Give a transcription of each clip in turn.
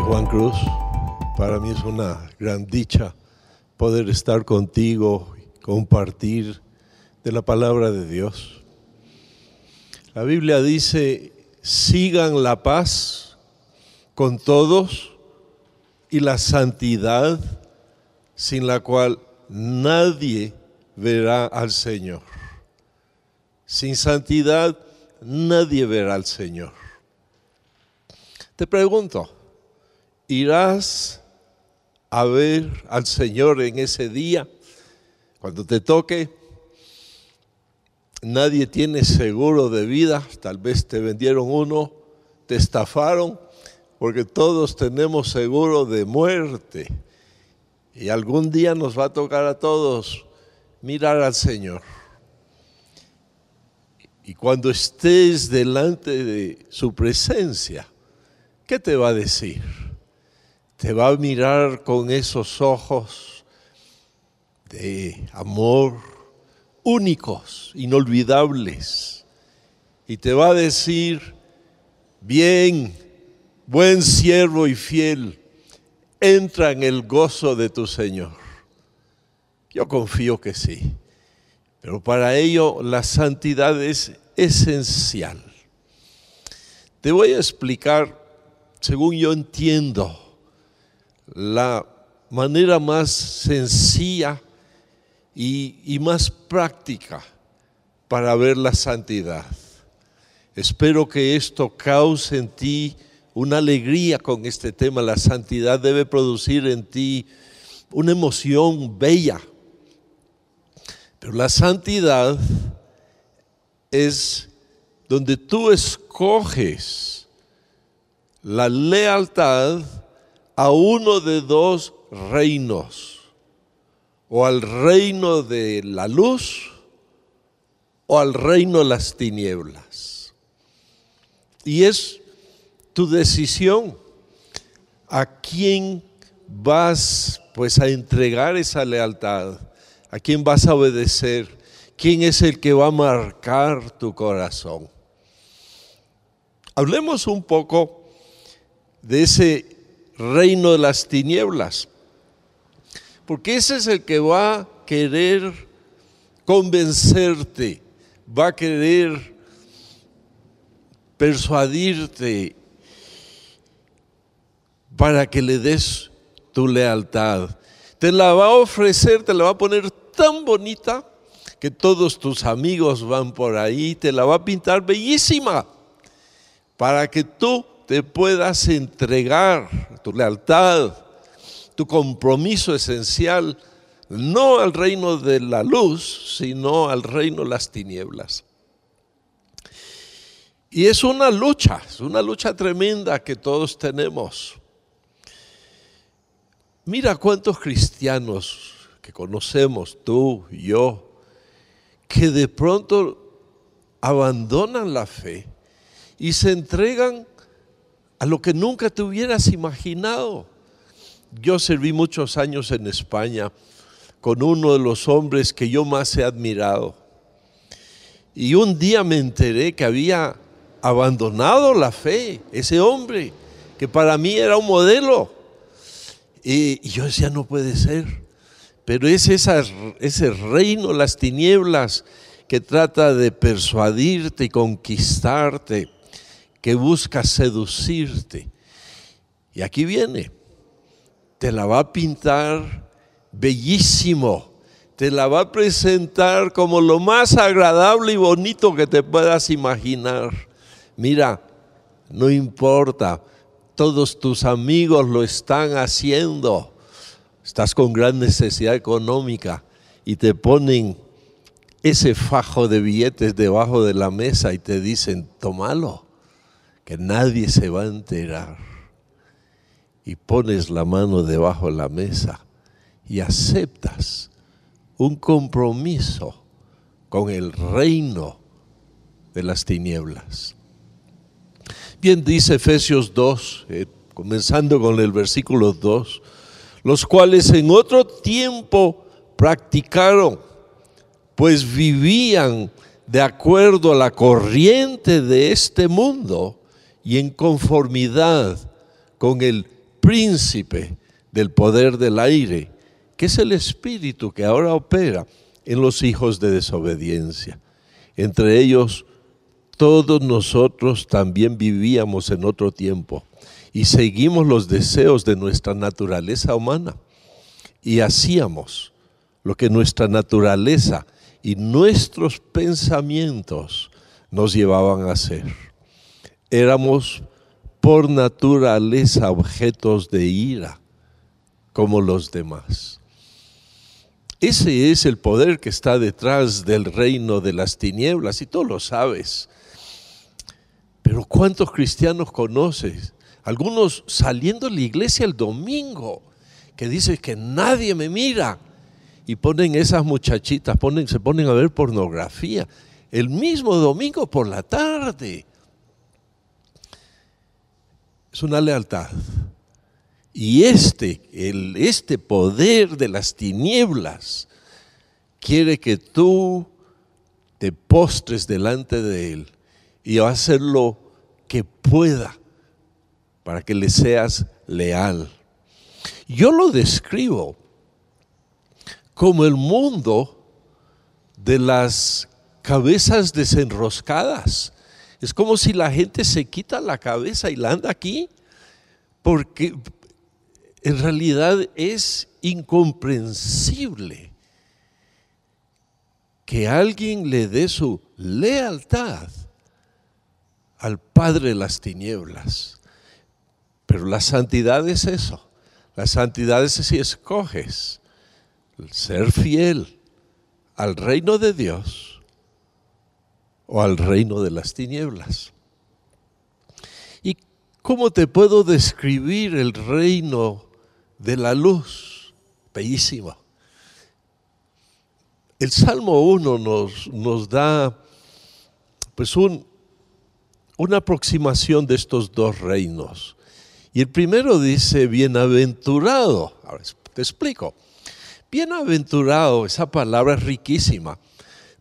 Juan Cruz. Para mí es una gran dicha poder estar contigo compartir de la palabra de Dios. La Biblia dice, sigan la paz con todos y la santidad sin la cual nadie verá al Señor. Sin santidad nadie verá al Señor. Te pregunto, ¿irás a ver al Señor en ese día? Cuando te toque, nadie tiene seguro de vida, tal vez te vendieron uno, te estafaron, porque todos tenemos seguro de muerte. Y algún día nos va a tocar a todos mirar al Señor. Y cuando estés delante de su presencia, ¿qué te va a decir? Te va a mirar con esos ojos de amor únicos, inolvidables. Y te va a decir, bien, buen siervo y fiel, entra en el gozo de tu Señor. Yo confío que sí. Pero para ello la santidad es esencial. Te voy a explicar, según yo entiendo, la manera más sencilla y, más práctica para ver la santidad. Espero que esto cause en ti una alegría con este tema. La santidad debe producir en ti una emoción bella. Pero la santidad es donde tú escoges la lealtad a uno de dos reinos, o al reino de la luz o al reino de las tinieblas. Y es tu decisión a quién vas pues a entregar esa lealtad, a quién vas a obedecer, quién es el que va a marcar tu corazón. Hablemos un poco de ese reino de las tinieblas. Porque ese es el que va a querer convencerte, va a querer persuadirte para que le des tu lealtad. Te la va a ofrecer, te la va a poner tan bonita que todos tus amigos van por ahí, te la va a pintar bellísima para que tú te puedas entregar tu lealtad, tu compromiso esencial, no al reino de la luz, sino al reino de las tinieblas. Y es una lucha, es una lucha tremenda que todos tenemos. Mira cuántos cristianos que conocemos, tú, yo, que de pronto abandonan la fe y se entregan a lo que nunca te hubieras imaginado. Yo serví muchos años en España con uno de los hombres que yo más he admirado. Y un día me enteré que había abandonado la fe, ese hombre, que para mí era un modelo. Y, yo decía, no puede ser. Pero es ese reino, las tinieblas, que trata de persuadirte y conquistarte que busca seducirte. Y aquí viene, te la va a pintar bellísimo, te la va a presentar como lo más agradable y bonito que te puedas imaginar. Mira, no importa, todos tus amigos lo están haciendo. Estás con gran necesidad económica y te ponen ese fajo de billetes debajo de la mesa y te dicen, tómalo que nadie se va a enterar y pones la mano debajo de la mesa y aceptas un compromiso con el reino de las tinieblas. Bien dice Efesios 2, eh, comenzando con el versículo 2, los cuales en otro tiempo practicaron, pues vivían de acuerdo a la corriente de este mundo y en conformidad con el príncipe del poder del aire, que es el espíritu que ahora opera en los hijos de desobediencia. Entre ellos, todos nosotros también vivíamos en otro tiempo y seguimos los deseos de nuestra naturaleza humana y hacíamos lo que nuestra naturaleza y nuestros pensamientos nos llevaban a hacer. Éramos por naturaleza objetos de ira como los demás. Ese es el poder que está detrás del reino de las tinieblas y tú lo sabes. Pero ¿cuántos cristianos conoces? Algunos saliendo de la iglesia el domingo, que dicen que nadie me mira. Y ponen esas muchachitas, ponen, se ponen a ver pornografía. El mismo domingo por la tarde. Es una lealtad. Y este, el, este poder de las tinieblas quiere que tú te postres delante de Él y va hacer lo que pueda para que le seas leal. Yo lo describo como el mundo de las cabezas desenroscadas. Es como si la gente se quita la cabeza y la anda aquí, porque en realidad es incomprensible que alguien le dé su lealtad al Padre de las tinieblas. Pero la santidad es eso. La santidad es si escoges ser fiel al reino de Dios o al reino de las tinieblas. ¿Y cómo te puedo describir el reino de la luz. Bellísimo. El Salmo 1 nos, nos da pues un, una aproximación de estos dos reinos. Y el primero dice, bienaventurado. Ahora te explico. Bienaventurado, esa palabra es riquísima,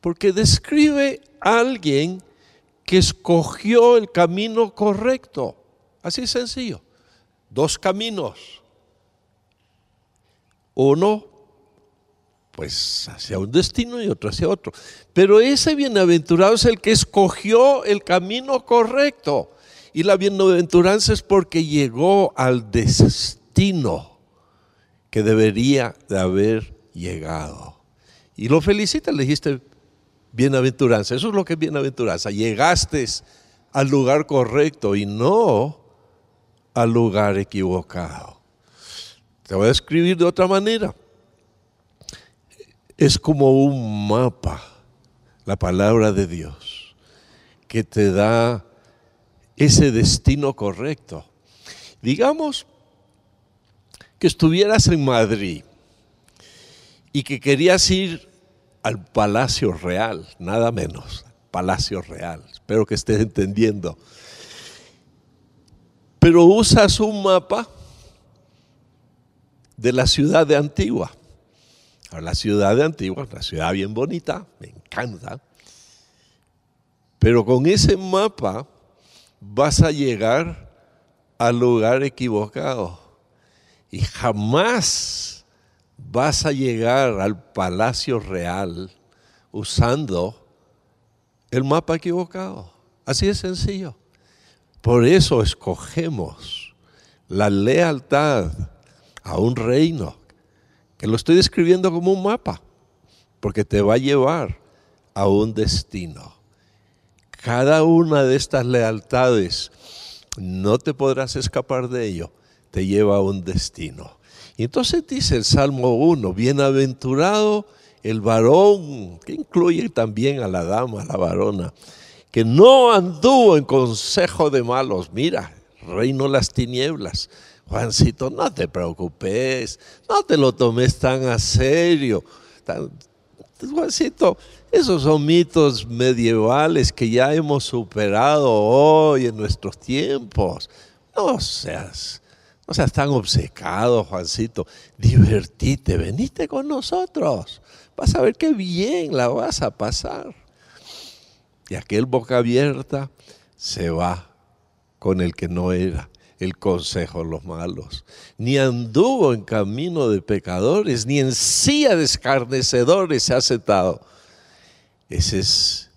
porque describe alguien que escogió el camino correcto. Así sencillo. Dos caminos. Uno, pues hacia un destino y otro hacia otro. Pero ese bienaventurado es el que escogió el camino correcto. Y la bienaventuranza es porque llegó al destino que debería de haber llegado. Y lo felicita, le dijiste bienaventuranza. Eso es lo que es bienaventuranza. Llegaste al lugar correcto y no al lugar equivocado. Te voy a escribir de otra manera. Es como un mapa, la palabra de Dios, que te da ese destino correcto. Digamos que estuvieras en Madrid y que querías ir al Palacio Real, nada menos, Palacio Real. Espero que estés entendiendo. Pero usas un mapa de la ciudad de Antigua. La ciudad de Antigua, una ciudad bien bonita, me encanta. Pero con ese mapa vas a llegar al lugar equivocado. Y jamás vas a llegar al palacio real usando el mapa equivocado. Así de sencillo. Por eso escogemos la lealtad a un reino, que lo estoy describiendo como un mapa, porque te va a llevar a un destino. Cada una de estas lealtades, no te podrás escapar de ello, te lleva a un destino. Y entonces dice el Salmo 1, bienaventurado el varón, que incluye también a la dama, a la varona, que no anduvo en consejo de malos, mira, reino las tinieblas, Juancito, no te preocupes, no te lo tomes tan a serio. Juancito, esos son mitos medievales que ya hemos superado hoy en nuestros tiempos. No seas, no seas tan obcecado, Juancito. Divertite, venite con nosotros. Vas a ver qué bien la vas a pasar. Y aquel boca abierta se va con el que no era el consejo de los malos, ni anduvo en camino de pecadores, ni en silla de escarnecedores se ha sentado. Ese es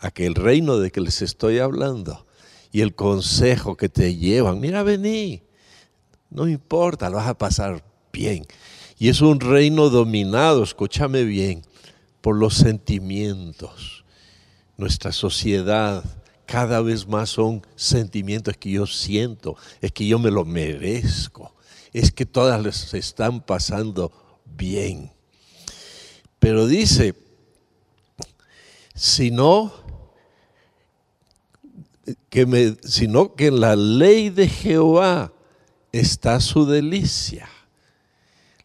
aquel reino de que les estoy hablando. Y el consejo que te llevan, mira, vení, no importa, lo vas a pasar bien. Y es un reino dominado, escúchame bien, por los sentimientos. Nuestra sociedad cada vez más son sentimientos que yo siento, es que yo me lo merezco, es que todas les están pasando bien. Pero dice, sino que, me, sino que en la ley de Jehová está su delicia.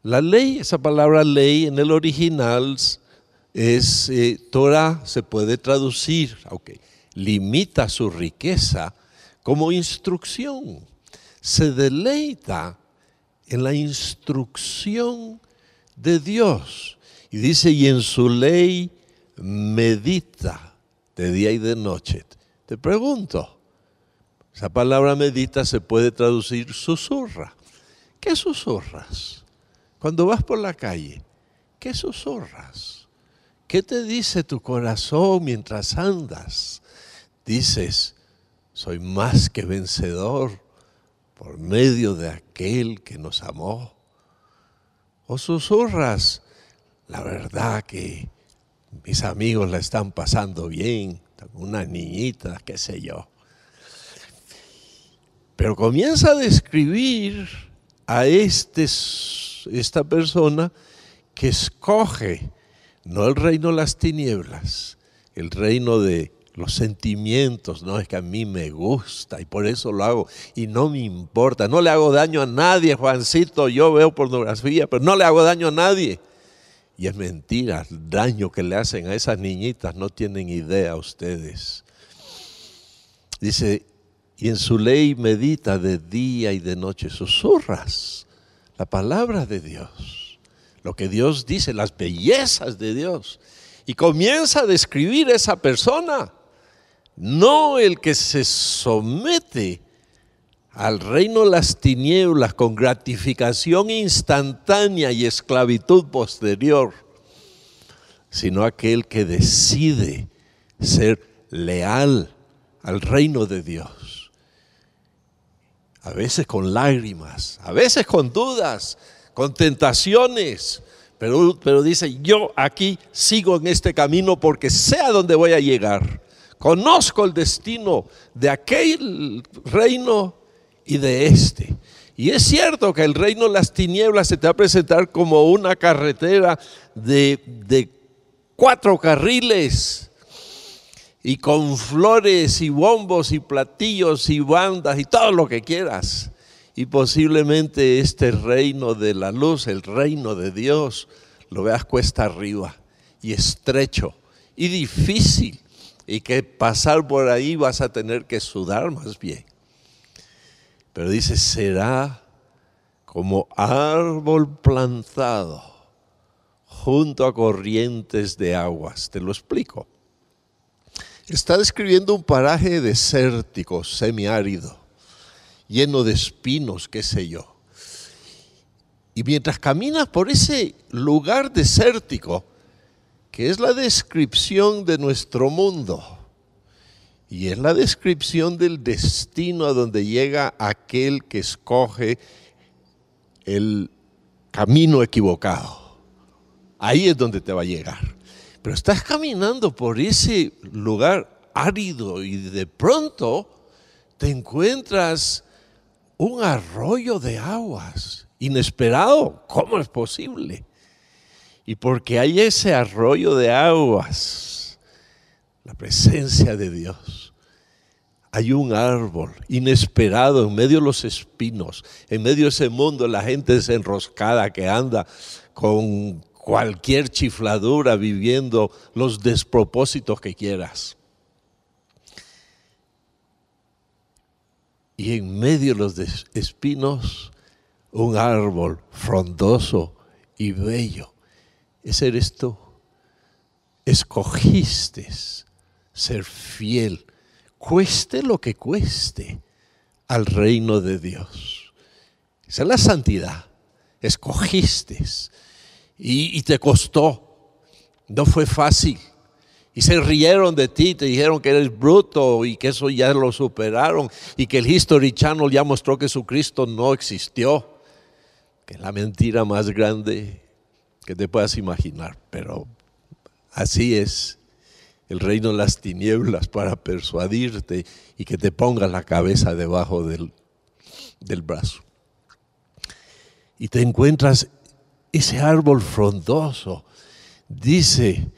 La ley, esa palabra ley en el original es eh, Torah, se puede traducir, okay limita su riqueza como instrucción. Se deleita en la instrucción de Dios. Y dice, y en su ley medita de día y de noche. Te pregunto, esa palabra medita se puede traducir susurra. ¿Qué susurras? Cuando vas por la calle, ¿qué susurras? ¿Qué te dice tu corazón mientras andas? dices, soy más que vencedor por medio de aquel que nos amó. O susurras, la verdad que mis amigos la están pasando bien, una niñita, qué sé yo. Pero comienza a describir a este, esta persona que escoge no el reino de las tinieblas, el reino de los sentimientos, no es que a mí me gusta y por eso lo hago y no me importa, no le hago daño a nadie, Juancito, yo veo pornografía, pero no le hago daño a nadie. Y es mentira, el daño que le hacen a esas niñitas no tienen idea ustedes. Dice, y en su ley medita de día y de noche, susurras la palabra de Dios, lo que Dios dice, las bellezas de Dios. Y comienza a describir esa persona no el que se somete al reino las tinieblas con gratificación instantánea y esclavitud posterior, sino aquel que decide ser leal al reino de Dios. A veces con lágrimas, a veces con dudas, con tentaciones, pero, dice, yo aquí sigo en este camino porque sé a dónde voy a llegar. Conozco el destino de aquel reino y de este. Y es cierto que el reino de las tinieblas se te va a presentar como una carretera de, cuatro carriles y con flores y bombos y platillos y bandas y todo lo que quieras. Y posiblemente este reino de la luz, el reino de Dios, lo veas cuesta arriba y estrecho y difícil y que pasar por ahí vas a tener que sudar más bien. Pero dice, será como árbol plantado junto a corrientes de aguas. Te lo explico. Está describiendo un paraje desértico, semiárido, lleno de espinos, qué sé yo. Y mientras caminas por ese lugar desértico, que es la descripción de nuestro mundo y es la descripción del destino a donde llega aquel que escoge el camino equivocado. Ahí es donde te va a llegar. Pero estás caminando por ese lugar árido y de pronto te encuentras un arroyo de aguas inesperado. ¿Cómo es posible? Y porque hay ese arroyo de aguas, la presencia de Dios, hay un árbol inesperado en medio de los espinos, en medio de ese mundo, la gente desenroscada que anda con cualquier chifladura viviendo los despropósitos que quieras. Y en medio de los espinos, un árbol frondoso y bello ese eres tú. Escogiste ser fiel, cueste lo que cueste, al reino de Dios. Esa es la santidad. Escogiste y, te costó. No fue fácil. Y se rieron de ti, te dijeron que eres bruto y que eso ya lo superaron y que el History Channel ya mostró que su Cristo no existió. Que es la mentira más grande que te puedas imaginar. Pero así es el reino de las tinieblas para persuadirte y que te pongas la cabeza debajo del, del brazo. Y te encuentras ese árbol frondoso. Dice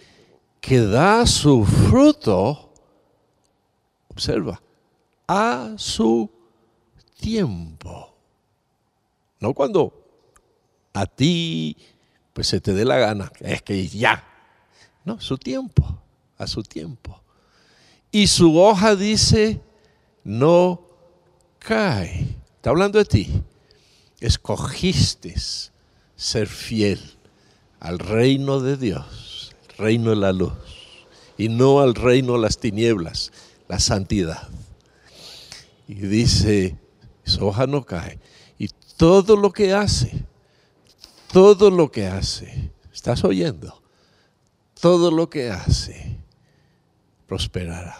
que da su fruto, observa, a su tiempo. No cuando a ti pues se te dé la gana, es que ya. No, su tiempo a su tiempo. Y su hoja dice, no cae. Está hablando de ti. Escogiste ser fiel al reino de Dios, reino de la luz, y no al reino de las tinieblas, la santidad. Y dice, su hoja no cae. Y todo lo que hace, todo lo que hace, ¿estás oyendo? Todo lo que hace prosperará.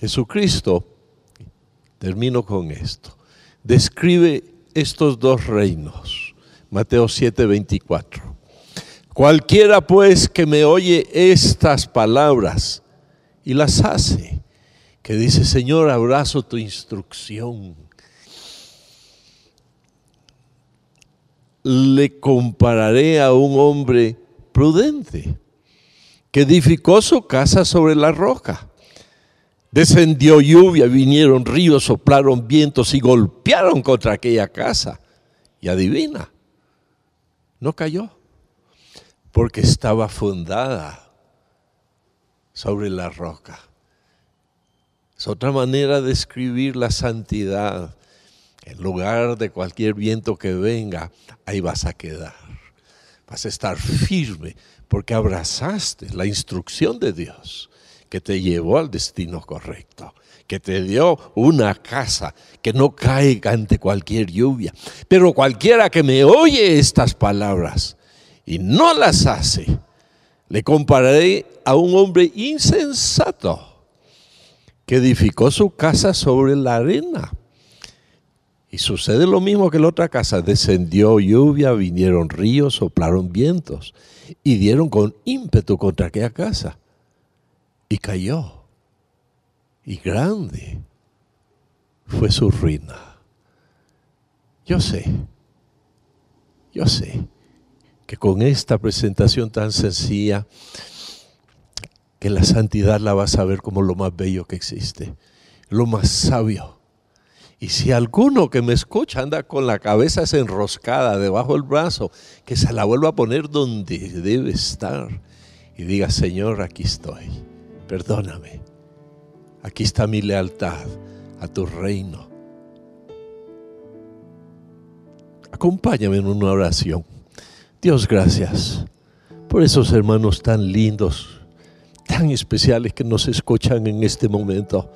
Jesucristo, termino con esto, describe estos dos reinos. Mateo 7, 24. Cualquiera pues que me oye estas palabras y las hace, que dice, Señor, abrazo tu instrucción. Le compararé a un hombre prudente que edificó su casa sobre la roca. Descendió lluvia, vinieron ríos, soplaron vientos y golpearon contra aquella casa. Y adivina, no cayó, porque estaba fundada sobre la roca. Es otra manera de escribir la santidad. En lugar de cualquier viento que venga, ahí vas a quedar. Vas a estar firme porque abrazaste la instrucción de Dios que te llevó al destino correcto, que te dio una casa que no caiga ante cualquier lluvia. Pero cualquiera que me oye estas palabras y no las hace, le compararé a un hombre insensato que edificó su casa sobre la arena. Y sucede lo mismo que la otra casa. Descendió lluvia, vinieron ríos, soplaron vientos y dieron con ímpetu contra aquella casa. Y cayó. Y grande fue su ruina. Yo sé, yo sé que con esta presentación tan sencilla, que la santidad la vas a ver como lo más bello que existe, lo más sabio y si alguno que me escucha anda con la cabeza enroscada debajo del brazo, que se la vuelva a poner donde debe estar y diga, Señor, aquí estoy, perdóname, aquí está mi lealtad a tu reino. Acompáñame en una oración. Dios, gracias por esos hermanos tan lindos, tan especiales que nos escuchan en este momento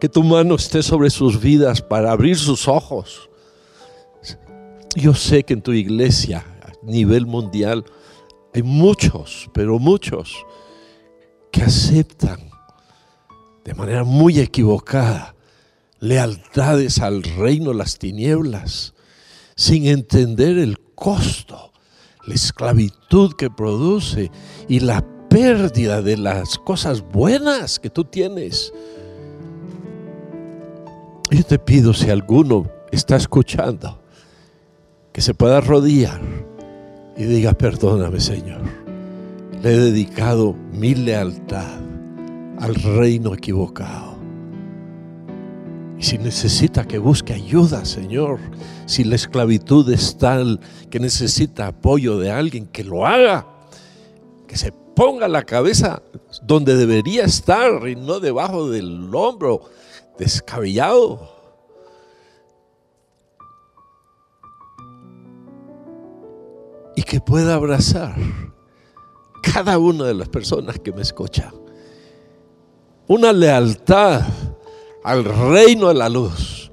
que tu mano esté sobre sus vidas para abrir sus ojos. Yo sé que en tu iglesia, a nivel mundial, hay muchos, pero muchos, que aceptan de manera muy equivocada lealtades al reino las tinieblas, sin entender el costo, la esclavitud que produce y la pérdida de las cosas buenas que tú tienes. Yo te pido si alguno está escuchando, que se pueda arrodillar y diga, perdóname Señor, le he dedicado mi lealtad al reino equivocado. Y si necesita que busque ayuda, Señor, si la esclavitud es tal que necesita apoyo de alguien, que lo haga, que se ponga la cabeza donde debería estar y no debajo del hombro descabellado. Y que pueda abrazar cada una de las personas que me escuchan. Una lealtad al reino de la luz.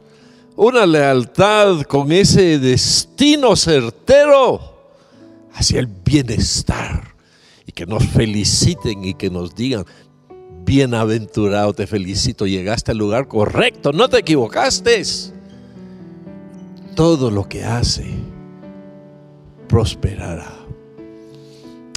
Una lealtad con ese destino certero hacia el bienestar. Y que nos feliciten y que nos digan, bienaventurado, te felicito, llegaste al lugar correcto, no te equivocaste. Todo lo que hace prosperará.